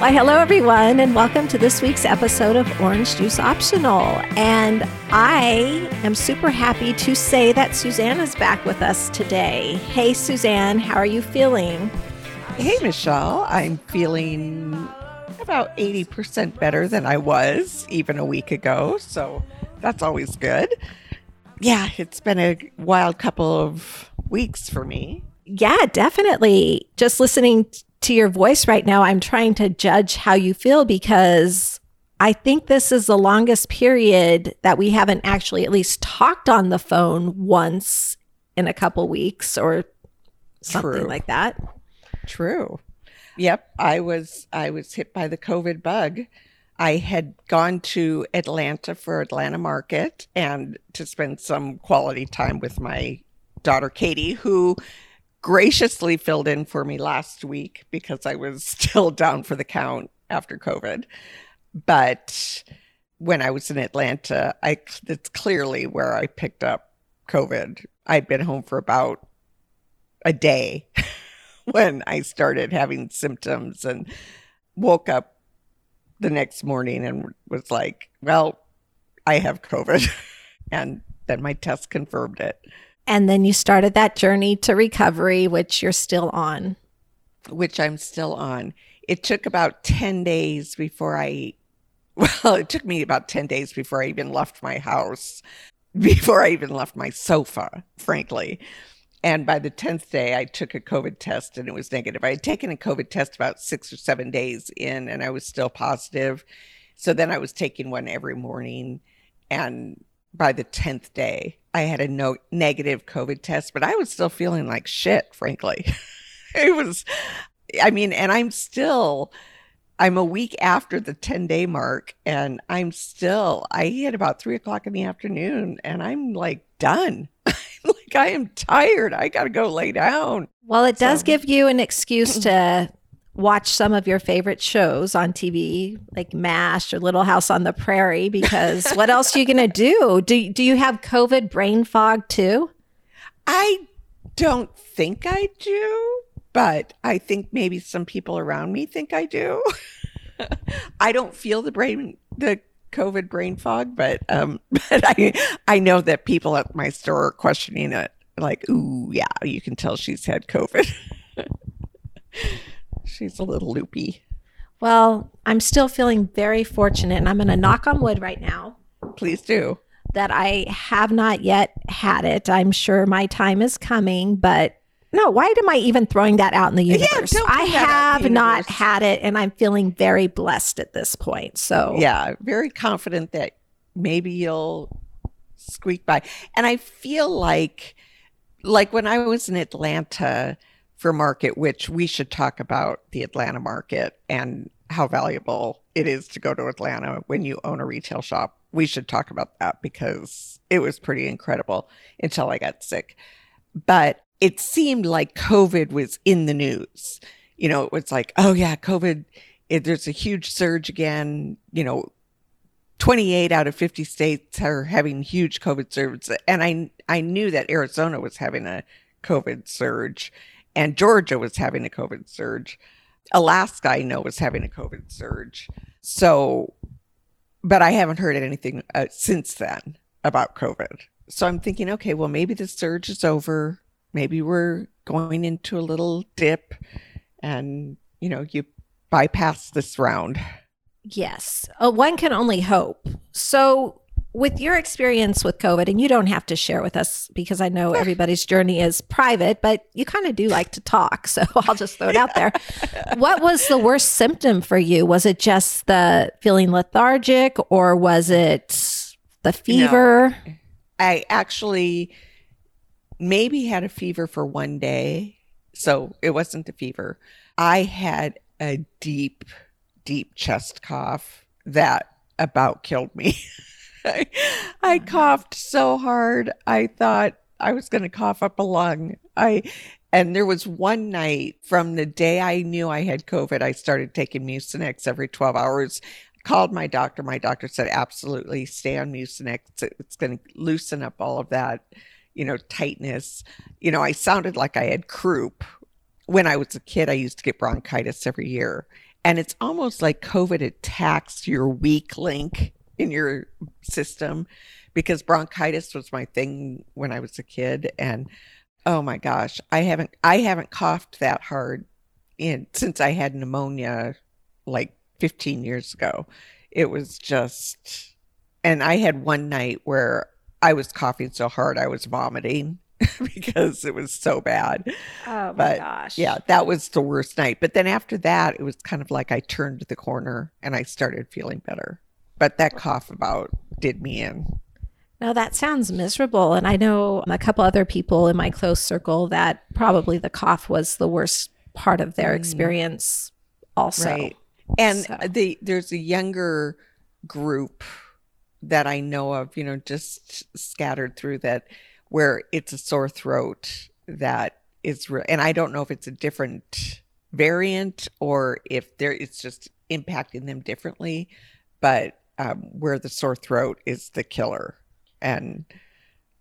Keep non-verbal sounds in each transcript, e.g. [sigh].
Why, hello, everyone, and welcome to this week's episode of Orange Juice Optional. And I am super happy to say that Suzanne is back with us today. Hey, Suzanne, how are you feeling? Hey, Michelle. I'm feeling about 80% better than I was even a week ago. So that's always good. Yeah, it's been a wild couple of weeks for me. Yeah, definitely. Just listening to your voice right now, I'm trying to judge how you feel because I think this is the longest period that we haven't actually at least talked on the phone once in a couple weeks or something True. like that. True. Yep, I was I was hit by the COVID bug. I had gone to Atlanta for Atlanta Market and to spend some quality time with my daughter Katie, who graciously filled in for me last week because I was [laughs] still down for the count after COVID. But when I was in Atlanta, I it's clearly where I picked up COVID. I'd been home for about a day [laughs] when I started having symptoms and woke up the next morning and was like, well, I have COVID. [laughs] and then my test confirmed it. And then you started that journey to recovery, which you're still on. which I'm still on. It took about 10 days before I, [laughs] well, it took me about 10 days before I even left my house, [laughs] before I even left my sofa, frankly. And by the 10th day, I took a COVID test and it was negative. I had taken a COVID test about six or seven days in and I was still positive. So then I was taking one every morning. And by the 10th day, I had a no negative COVID test, but I was still feeling like shit, frankly. [laughs] it was, I mean, and I'm still, I'm a week after the 10 day mark, and I'm still, I hit about three o'clock in the afternoon, and I'm like done. [laughs] like, I am tired. I got to go lay down. Well, it does So- give you an excuse [clears throat] to watch some of your favorite shows on TV, like MASH or Little House on the Prairie, because what [laughs] else are you going to do? Do, do you have COVID brain fog too? I don't think I do, but I think maybe some people around me think I do. [laughs] I don't feel the brain, the COVID brain fog, but um, [laughs] but I I know that people at my store are questioning it. Like, ooh, yeah, you can tell she's had COVID. She's a little loopy. Well, I'm still feeling very fortunate, and I'm going to knock on wood right now Please do. that I have not yet had it. I'm sure my time is coming, but no, why am I even throwing that out in the universe? don't I put that out in have not had it, and I'm feeling very blessed at this point. So, yeah, very confident that maybe you'll squeak by. And I feel like like when I was in Atlanta for market, which we should talk about the Atlanta market and how valuable it is to go to Atlanta when you own a retail shop. We should talk about that because it was pretty incredible until I got sick. But it seemed like COVID was in the news. You know, it was like, oh yeah, COVID, it, there's a huge surge again. You know, 28 out of 50 states are having huge COVID surges. And I, I knew that Arizona was having a COVID surge and Georgia was having a COVID surge. Alaska, I know, was having a COVID surge. So, but I haven't heard anything uh, since then about COVID. So I'm thinking, okay, well, maybe the surge is over. Maybe we're going into a little dip and, you know, you bypass this round. Yes. Uh, one can only hope. So, with your experience with COVID, and you don't have to share with us because I know everybody's journey is private, but you kind of do like to talk. So, [laughs] I'll just throw it out there. [laughs] what was the worst symptom for you? Was it just the feeling lethargic or was it the fever? I actually maybe had a fever for one day. So it wasn't the fever. I had a deep, deep chest cough that about killed me. [laughs] I, I uh-huh. coughed so hard. I thought I was going to cough up a lung. I and there was one night from the day I knew I had COVID, I started taking Mucinex every 12 hours. Called my doctor. My doctor said, absolutely stay on Mucinex. It's going to loosen up all of that, you know, tightness. You know, I sounded like I had croup. When I was a kid, I used to get bronchitis every year. And it's almost like COVID attacks your weak link in your system because bronchitis was my thing when I was a kid. And oh my gosh, I haven't I haven't coughed that hard in since I had pneumonia like 15 years ago. It was just and I had one night where I was coughing so hard I was vomiting [laughs] because it was so bad. Oh my But, gosh. Yeah, that was the worst night. But then after that, it was kind of like I turned the corner and I started feeling better. But that cough about did me in. No, that sounds miserable. And I know a couple other people in my close circle that probably the cough was the worst part of their Mm. experience also. Right. And So- the there's a younger group that I know of, you know, just scattered through that where it's a sore throat that is real. And I don't know if it's a different variant or if there it's just impacting them differently, but um, where the sore throat is the killer. And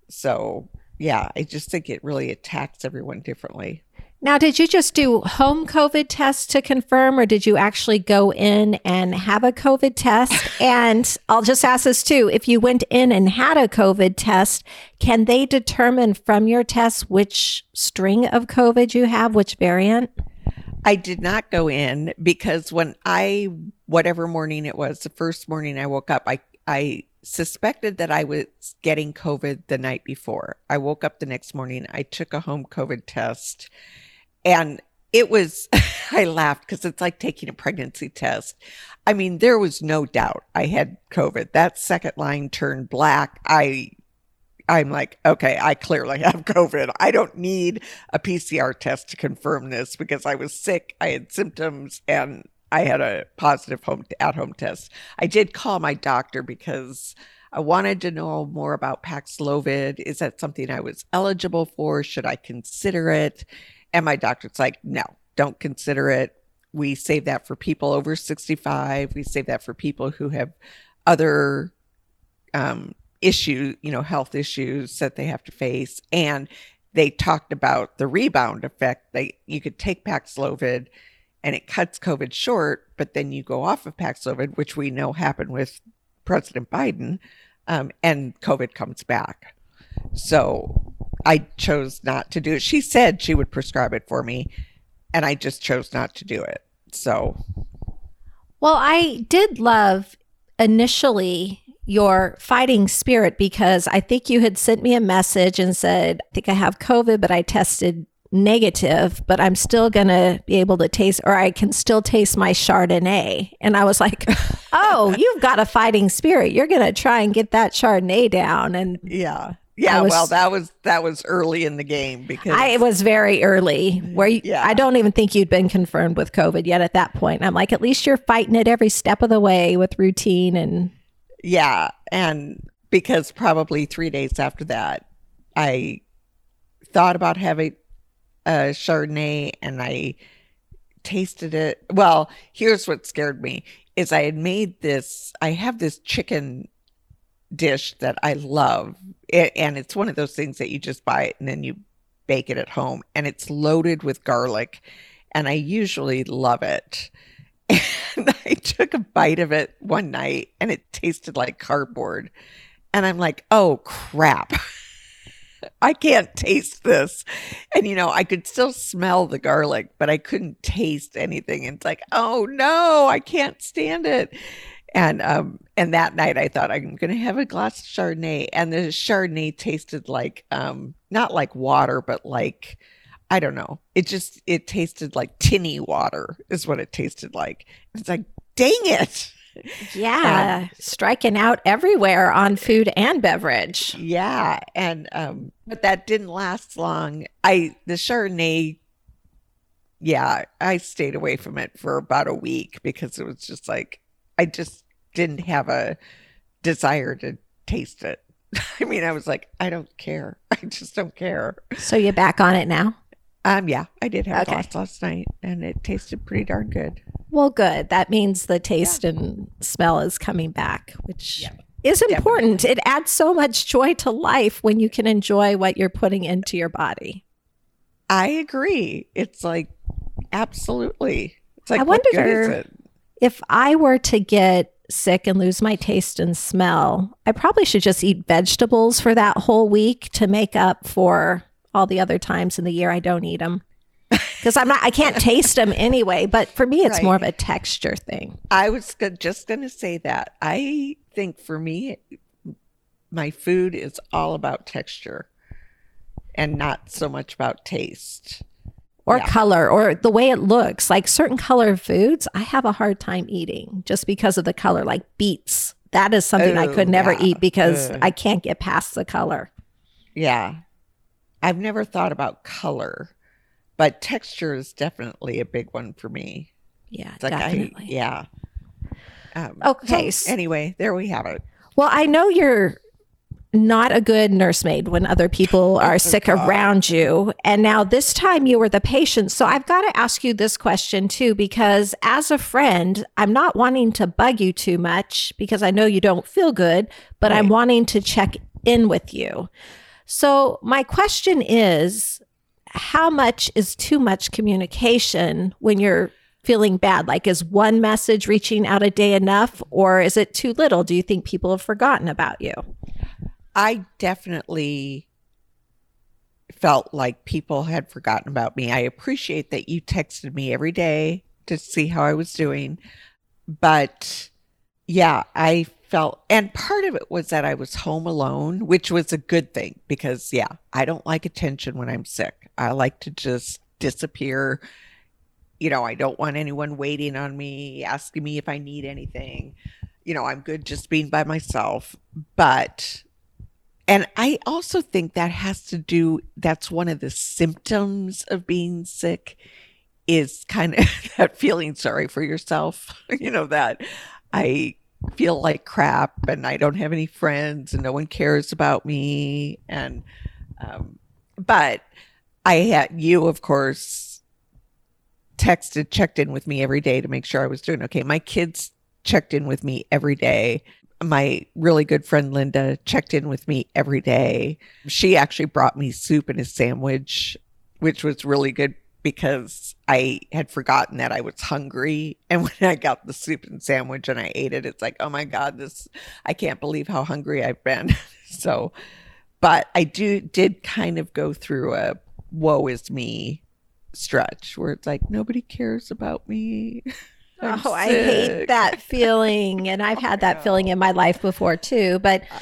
so, yeah, I just think it really attacks everyone differently. Now, did you just do home COVID tests to confirm, or did you actually go in and have a COVID test? [laughs] and I'll just ask this too if you went in and had a COVID test, can they determine from your test which string of COVID you have, which variant? I did not go in because when I whatever morning it was, the first morning I woke up, I I suspected that I was getting COVID the night before. I woke up the next morning, I took a home COVID test and it was [laughs] I laughed because it's like taking a pregnancy test. I mean, there was no doubt I had COVID. That second line turned black. I I'm like, okay, I clearly have [laughs] COVID. I don't need a PCR test to confirm this because I was sick, I had symptoms, and I had a positive home at home test. I did call my doctor because I wanted to know more about Paxlovid. Is that something I was eligible for? Should I consider it? And my doctor's like, no, don't consider it. We save that for people over 65. We save that for people who have other um, issue, you know, health issues that they have to face. And they talked about the rebound effect. They you could take Paxlovid and it cuts COVID short, but then you go off of Paxlovid, which we know happened with President Biden, um, and COVID comes back. So I chose not to do it. She said she would prescribe it for me, and I just chose not to do it. So Well, I did love initially your fighting spirit because I think you had sent me a message and said, I think I have COVID, but I tested negative, but I'm still going to be able to taste, or I can still taste my Chardonnay. And I was like, [laughs] oh, you've got a fighting spirit. You're going to try and get that Chardonnay down. And yeah, yeah. Was- well, that was that was early in the game because I it was very early where you, Yeah. I don't even think you'd been confirmed with COVID yet at that point. I'm like, at least you're fighting it every step of the way with routine and Yeah, and because probably three days after that, I thought about having Chardonnay, and I tasted it. Well, here's what scared me: is I had made this. I have this chicken dish that I love, a- and it's one of those things that you just buy it and then you bake it at home, and it's loaded with garlic, and I usually love it. [laughs] And I took a bite of it one night and it tasted like cardboard. And I'm like, oh crap. [laughs] I can't taste this. And you know, I could still smell the garlic, but I couldn't taste anything. And it's like, oh no, I can't stand it. And um and that night I thought I'm gonna have a glass of Chardonnay. And the Chardonnay tasted like um not like water, but like I don't know. It just it tasted like tinny water is what it tasted like. It's like, dang it. Yeah, striking out everywhere on food and beverage. Yeah. And um, but that didn't last long. I the Chardonnay, yeah, I stayed away from it for about a week because it was just like I just didn't have a desire to taste it. [laughs] I mean, I was like, I don't care. [laughs] I just don't care. So you're back on it now? Um, yeah, I did have Okay. last night and it tasted pretty darn good. Well, good. That means the taste and smell is coming back, which Yeah. is important. It adds so much joy to life when you can enjoy what you're putting into your body. I agree. It's like absolutely. It's like I what good is wonder- if I were to get sick and lose my taste and smell, I probably should just eat vegetables for that whole week to make up for all the other times in the year I don't eat them. Because I'm not, I can't taste them anyway. But for me, it's Right. more of a texture thing. I was just going to say that. I think for me, my food is all about texture and not so much about taste. or Yeah. color or the way it looks. Like certain color foods, I have a hard time eating just because of the color, like beets. That is something I Oh, could never yeah. eat because Ugh. I can't get past the color. Yeah. I've never thought about color, but texture is definitely a big one for me. Yeah, It's like, I, definitely. yeah. Um, Okay, so anyway, there we have it. Well, I know you're not a good nursemaid when other people [laughs] are sick God. around you. And now this time you were the patient. So I've got to ask you this question too, because as a friend, I'm not wanting to bug you too much because I know you don't feel good, but I'm wanting to check in with you. So my question is how much is too much communication when you're feeling bad? Like, is one message reaching out a day enough, or is it too little? Do you think people have forgotten about you? I definitely felt like people had forgotten about me. I appreciate that you texted me every day to see how I was doing. But yeah, I felt, and part of it was that I was home alone, which was a good thing because, yeah, I don't like attention when I'm sick. I like to just disappear. You know, I don't want anyone waiting on me, asking me if I need anything. You know, I'm good just being by myself. But and I also think that has to do, that's one of the symptoms of being sick is kind of [laughs] that feeling sorry for yourself. [laughs] You know, that I feel like crap and I don't have any friends and no one cares about me. And, um, but I had you, of course, texted, checked in with me every day to make sure I was doing okay. My kids checked in with me every day my really good friend Linda checked in with me every day. She actually brought me soup and a sandwich, which was really good because I had forgotten that I was hungry. And [laughs] when I got the soup and sandwich and I ate it, it's like, oh my God, this, I can't believe how hungry I've been. [laughs] so, but I do, did kind of go through a woe is me stretch where it's like, nobody cares about me. [laughs] I'm oh, I hate that feeling. And I've oh, had that feeling in my life before too. But uh,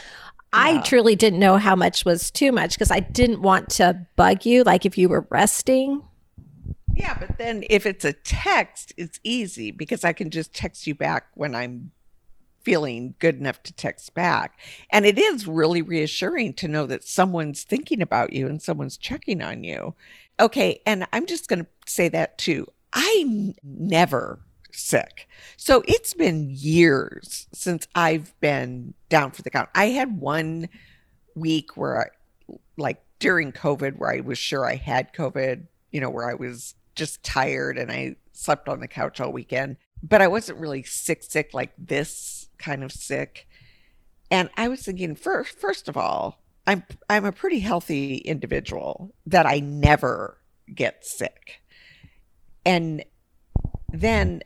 I yeah. truly didn't know how much was too much because I didn't want to bug you. Like if you were resting. Yeah, but then if it's a text, it's easy because I can just text you back when I'm feeling good enough to text back. And it is really reassuring to know that someone's thinking about you and someone's checking on you. Okay, and I'm just going to say that too. I'm never sick. So it's been years since I've been down for the count. I had one week where I, like during COVID, where I was sure I had COVID, you know, where I was just tired and I slept on the couch all weekend, but I wasn't really sick, sick like this kind of sick. And I was thinking, first, first of all, I'm I'm a pretty healthy individual that I never get sick. And then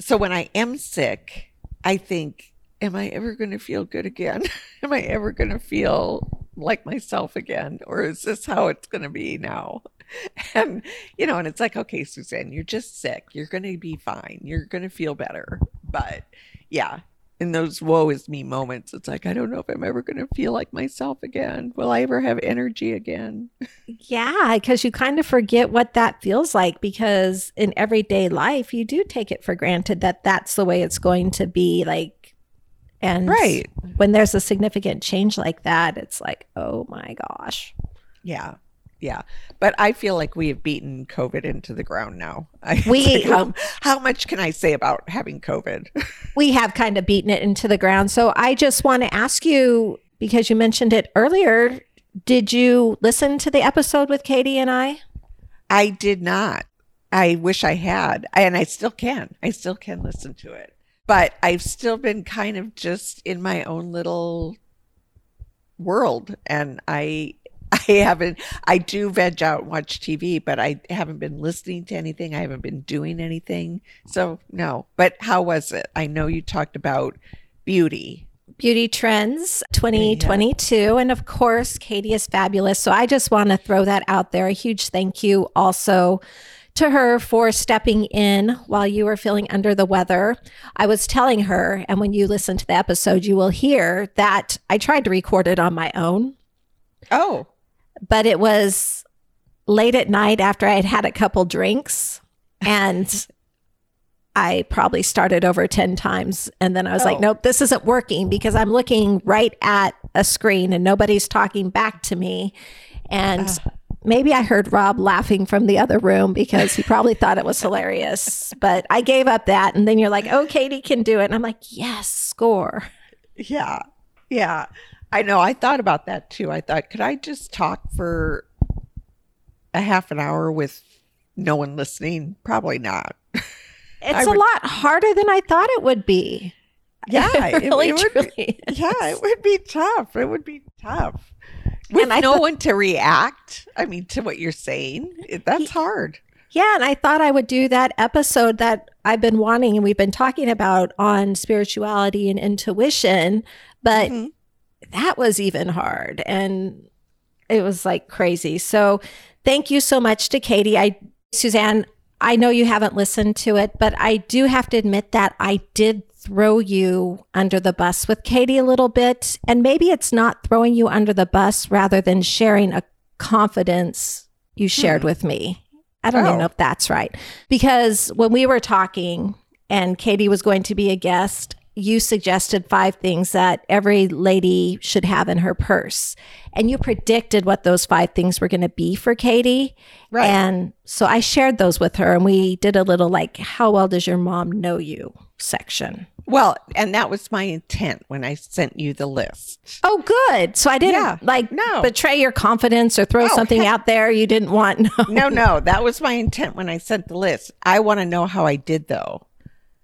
so when I am sick, I think, am I ever going to feel good again? [laughs] am I ever going to feel like myself again? Or is this how it's going to be now? [laughs] And, you know, and it's like, okay, Suzanne, you're just sick. You're going to be fine. You're going to feel better. But yeah, in those woe is me moments, it's like, I don't know if I'm ever going to feel like myself again. Will I ever have energy again? Yeah, because you kind of forget what that feels like because in everyday life, you do take it for granted that that's the way it's going to be. Like, and Right. when there's a significant change like that, it's like, oh my gosh. Yeah. Yeah. But I feel like we have beaten COVID into the ground now. [laughs] I, We- like, how, how much can I say about having COVID? [laughs] we have kind of beaten it into the ground. So I just want to ask you because you mentioned it earlier. Did you listen to the episode with Katie and I? I did not. I wish I had, and I still can. I still can listen to it. But I've still been kind of just in my own little world. And I [laughs] I haven't. I do veg out and watch TV, but I haven't been listening to anything. I haven't been doing anything. So no. But how was it? I know you talked about beauty. Beauty Trends 2022. Yeah. And of course, Katie is fabulous. So I just want to throw that out there. A huge thank you also to her for stepping in while you were feeling under the weather. I was telling her, and when you listen to the episode, you will hear that I tried to record it on my own. Oh. But it was late at night after I had had a couple drinks. And [laughs] I probably started over 10 times. And then I was oh. like, nope, this isn't working because I'm looking right at a screen and nobody's talking back to me. And uh maybe I heard Rob laughing from the other room because he probably [laughs] thought it was hilarious. But I gave up that. And then you're like, oh, Katie can do it. And I'm like, yes, score. Yeah. Yeah. I know. I thought about that too. I thought, could I just talk for a half an hour with no one listening? Probably not. [laughs] It's would, a lot harder than I thought it would be. Yeah, [laughs] it, really, it would be, [laughs] yeah, it would be tough. It would be tough with no th- one to react. I mean, to what you're saying, that's hard. Yeah, and I thought I would do that episode that I've been wanting and we've been talking about on spirituality and intuition, but mm-hmm. That was even hard and it was like crazy. So, thank you so much to Katie. I Suzanne, I know you haven't listened to it, but I do have to admit that I did throw you under the bus with Katie a little bit. And maybe it's not throwing you under the bus rather than sharing a confidence you shared hmm. with me. I don't oh. even know if that's right. Because when we were talking and Katie was going to be a guest, you suggested five things that every lady should have in her purse. And you predicted what those five things were going to be for Katie. Right. And so I shared those with her and we did a little like, how well does your mom know you section? Well, and that was my intent when I sent you the list. Oh, good. So I didn't yeah, like no. betray your confidence or throw oh, something heck. out there you didn't want. No. [laughs] no, no. That was my intent when I sent the list. I want to know how I did though.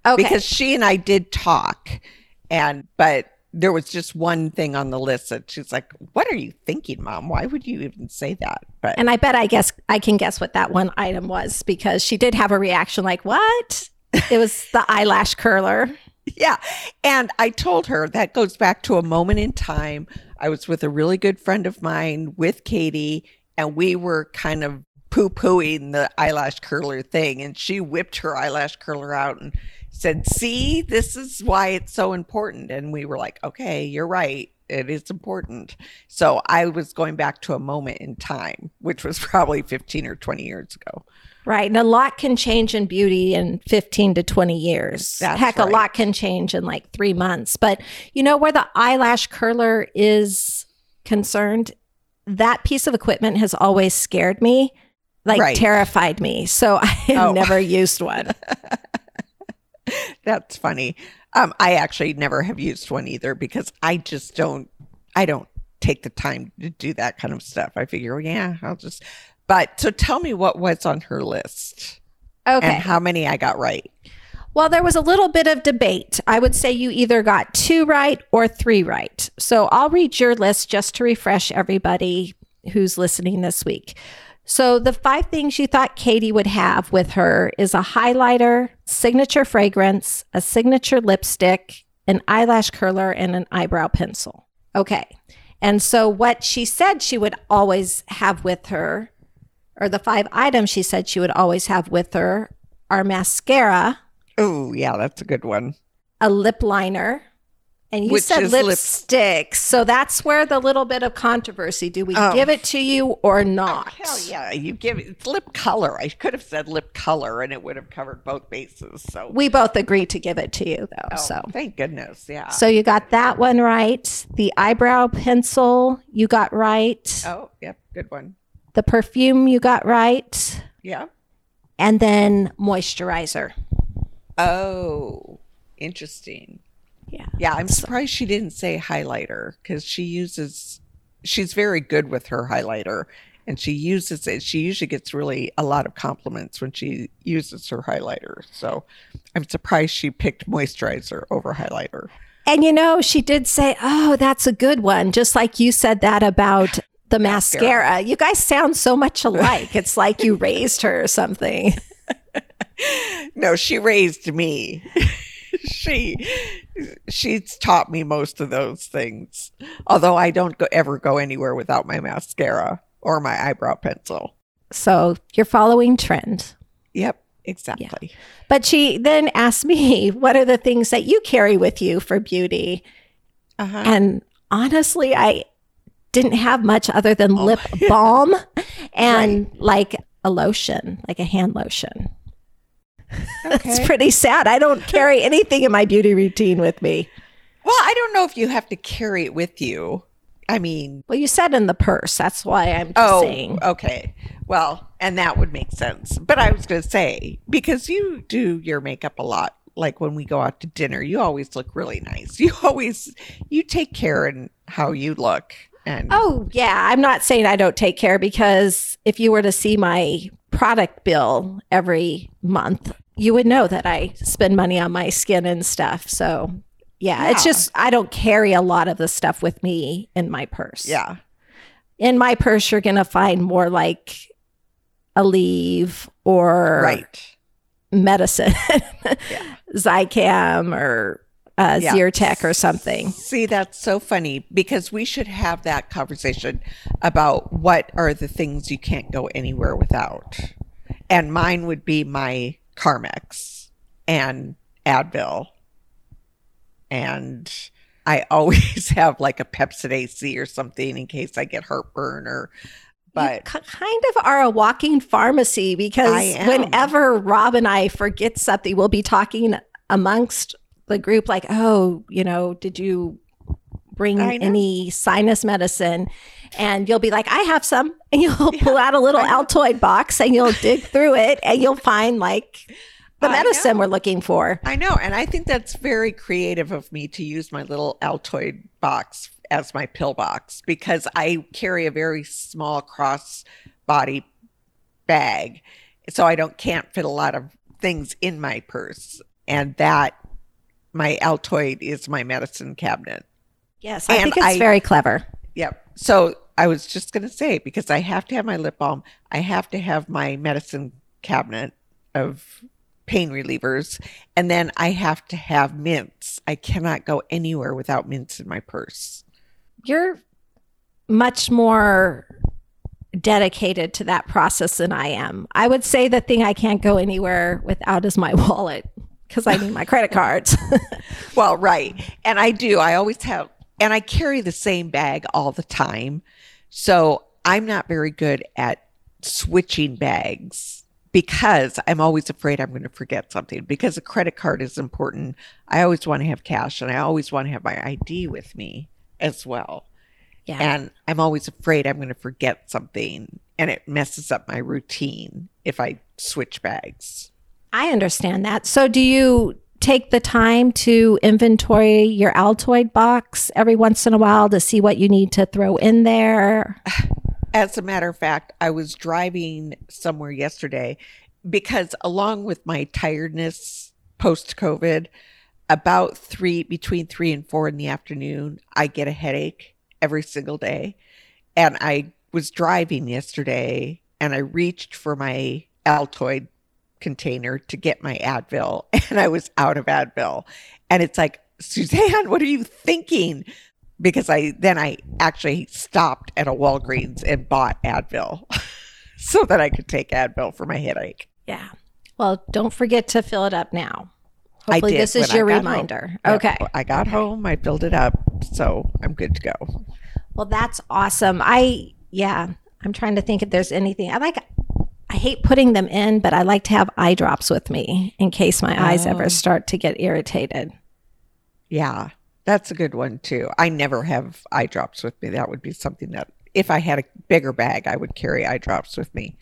Okay. Because she and I did talk and but there was just one thing on the list that she's like, "What are you thinking, mom? Why would you even say that?" But And I bet I guess I can guess what that one item was because she did have a reaction like, "What?" It was the eyelash curler. [laughs] Yeah. And I told her that goes back to a moment in time. I was with a really good friend of mine with Katie, and we were kind of poo pooing the eyelash curler thing. And she whipped her eyelash curler out and said, See, this is why it's so important. And we were like, Okay, you're right. It is important. So I was going back to a moment in time, which was [laughs] probably 15 or 20 years ago. Right. And a lot can change in beauty in 15 to 20 years. That's Heck, right. a lot can change in like three months. But you know where the eyelash curler is concerned? That piece of equipment has always scared me, like right. terrified me. So [laughs] I have oh. never used one. [laughs] [laughs] That's funny. Um, I actually never have used one either because I just don't, I don't take the time to do that kind of stuff. I figure, yeah, I'll just, but so tell me what was on her list. Okay. And how many I got right. Well, there was a little bit of debate. I would say you either got two right or three right. So I'll read your list just to refresh everybody who's listening this week. So the five things you thought Katie would have with her is a highlighter, signature fragrance, a signature lipstick, an eyelash curler, and an eyebrow pencil. Okay. And so what she said she would always have with her or the five items she said she would always have with her are mascara. Oh, yeah, that's a good one. A lip liner. And you said lipstick. Lip- so that's where the little bit of controversy. Do we oh. give it to you or not? Oh, hell yeah. You give it it's lip color. I could have said lip color and it would have covered both bases. So we both agreed to give it to you though. Oh, so thank goodness. Yeah. So you got that one right. The eyebrow pencil you got right. Oh, yep, good one. The perfume you got right. Yeah. And then moisturizer. Oh, interesting. Yeah. I'm surprised she didn't say highlighter because she uses, she's very good with her highlighter and she uses it. She usually gets really a lot of compliments when she uses her highlighter. So I'm surprised she picked moisturizer over highlighter. And you know, she did say, Oh, that's a good one. Just like you said that about the mascara. You guys sound so much alike. It's like you raised her or something. [laughs] no, she raised me. [laughs] she she's taught me most of those things. Although I don't go, ever go anywhere without my mascara or my eyebrow pencil. So you're following trend. Yep, exactly. Yeah. But she then asked me, [laughs] "What are the things that you carry with you for beauty?" Uh-huh. And honestly, I didn't have much other than oh. lip balm [laughs] and right. like a lotion, like a hand lotion. Okay. it's pretty sad. I don't carry anything in my beauty routine with me. Well, I don't know if you have to carry it with you. I mean, well, you said in the purse. That's why I'm just oh, saying. Okay. Well, and that would make sense. But I was going to say, because you do your makeup a lot, like when we go out to dinner, you always look really nice. You always, you take care in how you look. And oh, yeah. I'm not saying I don't take care because if you were to see my product bill every month, you would know that I spend money on my skin and stuff. So, yeah, yeah, it's just I don't carry a lot of the stuff with me in my purse. Yeah. In my purse, you're going to find more like Aleve or right. medicine, [laughs] yeah. Zicam or uh, yeah. Zyrtec or something. See, that's so funny because we should have that conversation about what are the things you can't go anywhere without. And mine would be my Carmex and Advil. And I [laughs] always have like a Pepcid AC or something in case I get heartburn or but you kind of are a walking pharmacy because whenever Rob and I forget something, we'll be talking amongst the group like, "Oh, you know, did you bring any sinus medicine?" And you'll be like, "I have some." [laughs] And you'll yeah, pull out a little Altoid box and you'll dig through it and you'll find like the medicine we're looking for. I know. And I think that's very creative of me to use my little Altoid box as my pill box because I carry a very small cross body bag. So I don't can't fit a lot of things in my purse. And that my Altoid is my medicine cabinet. Yes, I and think it's I, very clever. Yep. So I was just going to say because I have to have my lip balm, I have to have my medicine cabinet of pain relievers, and then I have to have mints. I cannot go anywhere without mints in my purse you're much more dedicated to that process than I am. I would say the thing I can't go anywhere without is my [laughs] wallet because I need my credit cards. [laughs] well, right. And I do. I always have, and I carry the same bag all the time. So I'm not very good at switching bags because I'm always afraid I'm going to forget something because a credit card is important. I always want to have cash and I always want to have my ID with me as well. Yeah. And I'm always afraid I'm going to forget something and it messes up my routine if I switch bags. I understand that. So, do you take the time to inventory your Altoid box every once in a while to see what you need to throw in there? [sighs] As a matter of fact, I was driving somewhere yesterday because, along with my tiredness post COVID, about three between three and four in the afternoon i get a headache every single day and i was driving yesterday and i reached for my altoid container to get my advil [laughs] and i was out of advil and it's like suzanne what are you thinking because i then i actually stopped at a walgreens and bought advil [laughs] so that i could take advil for my headache yeah well don't forget to fill it up now Hopefully, this is your reminder. Home. Okay. I got okay. home, I filled it up, so I'm good to go. Well, that's awesome. I, yeah, I'm trying to think if there's anything. I like, I hate putting them in, but I like to have eye drops with me in case my eyes ever oh. start to get irritated. Yeah, that's a good one too. I never have eye drops with me. That would be something that if I had a bigger bag, I would carry eye drops with me.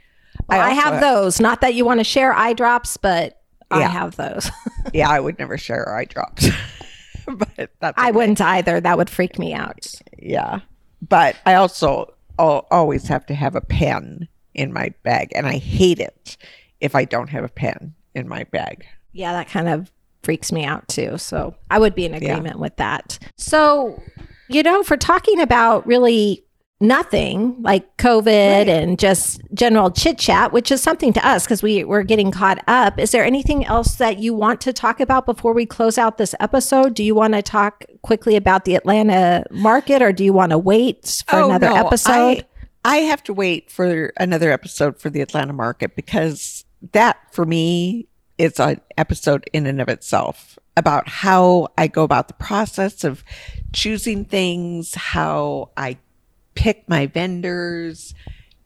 Well, I, I have those. Not that you want to share eye drops, but I have those. [laughs] yeah, I would never share eye drops. [laughs] but that's I wouldn't either. That would freak me out. Yeah. But I also always have to have a pen in my bag and I hate it if I don't have a pen in my bag. Yeah, that kind of freaks me out too. So I would be in agreement yeah. with that. So, you know, for talking about really nothing like COVID right. and just general chit chat, which is something to us because we we're getting caught up. Is there anything else that you want to talk about before we close out this episode? Do you want to talk quickly about the Atlanta market, or do you want to wait for oh, another no, episode? I, I have to wait for another episode for the Atlanta market because that for me is an episode in and of itself about how I go about the process of choosing things, how I pick my vendors,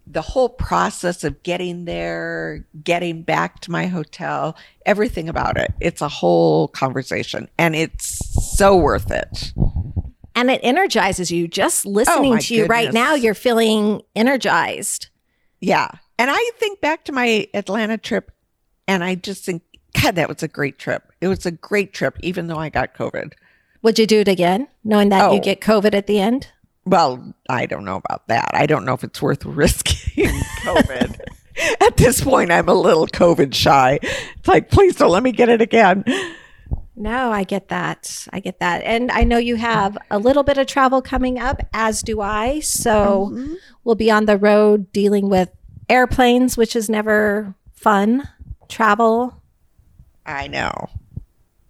the whole process of getting there, getting back to my hotel, everything about it. It's a whole conversation and it's so worth it. And it energizes you just listening oh to you goodness. right now. You're feeling energized. Yeah. And I think back to my Atlanta trip and I just think, God, that was a great trip. It was a great trip, even though I got COVID. Would you do it again, knowing that oh. you get COVID at the end? Well, I don't know about that. I don't know if it's worth [laughs] risking COVID. [laughs] At this point, I'm a little COVID shy. It's like, please don't let me get it again. No, I get that. I get that. And I know you have a little bit of travel coming up, as do I. So mm-hmm. we'll be on the road dealing with airplanes, which is never fun. Travel. I know.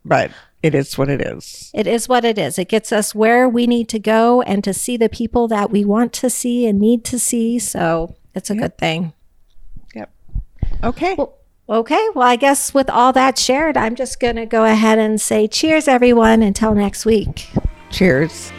But it is what it is. It is what it is. It gets us where we need to go and to see the people that we want to see and need to see. So it's a yep. good thing. Yep. Okay. Well, okay. Well, I guess with all that shared, I'm just going to go ahead and say cheers, everyone. Until next week. Cheers.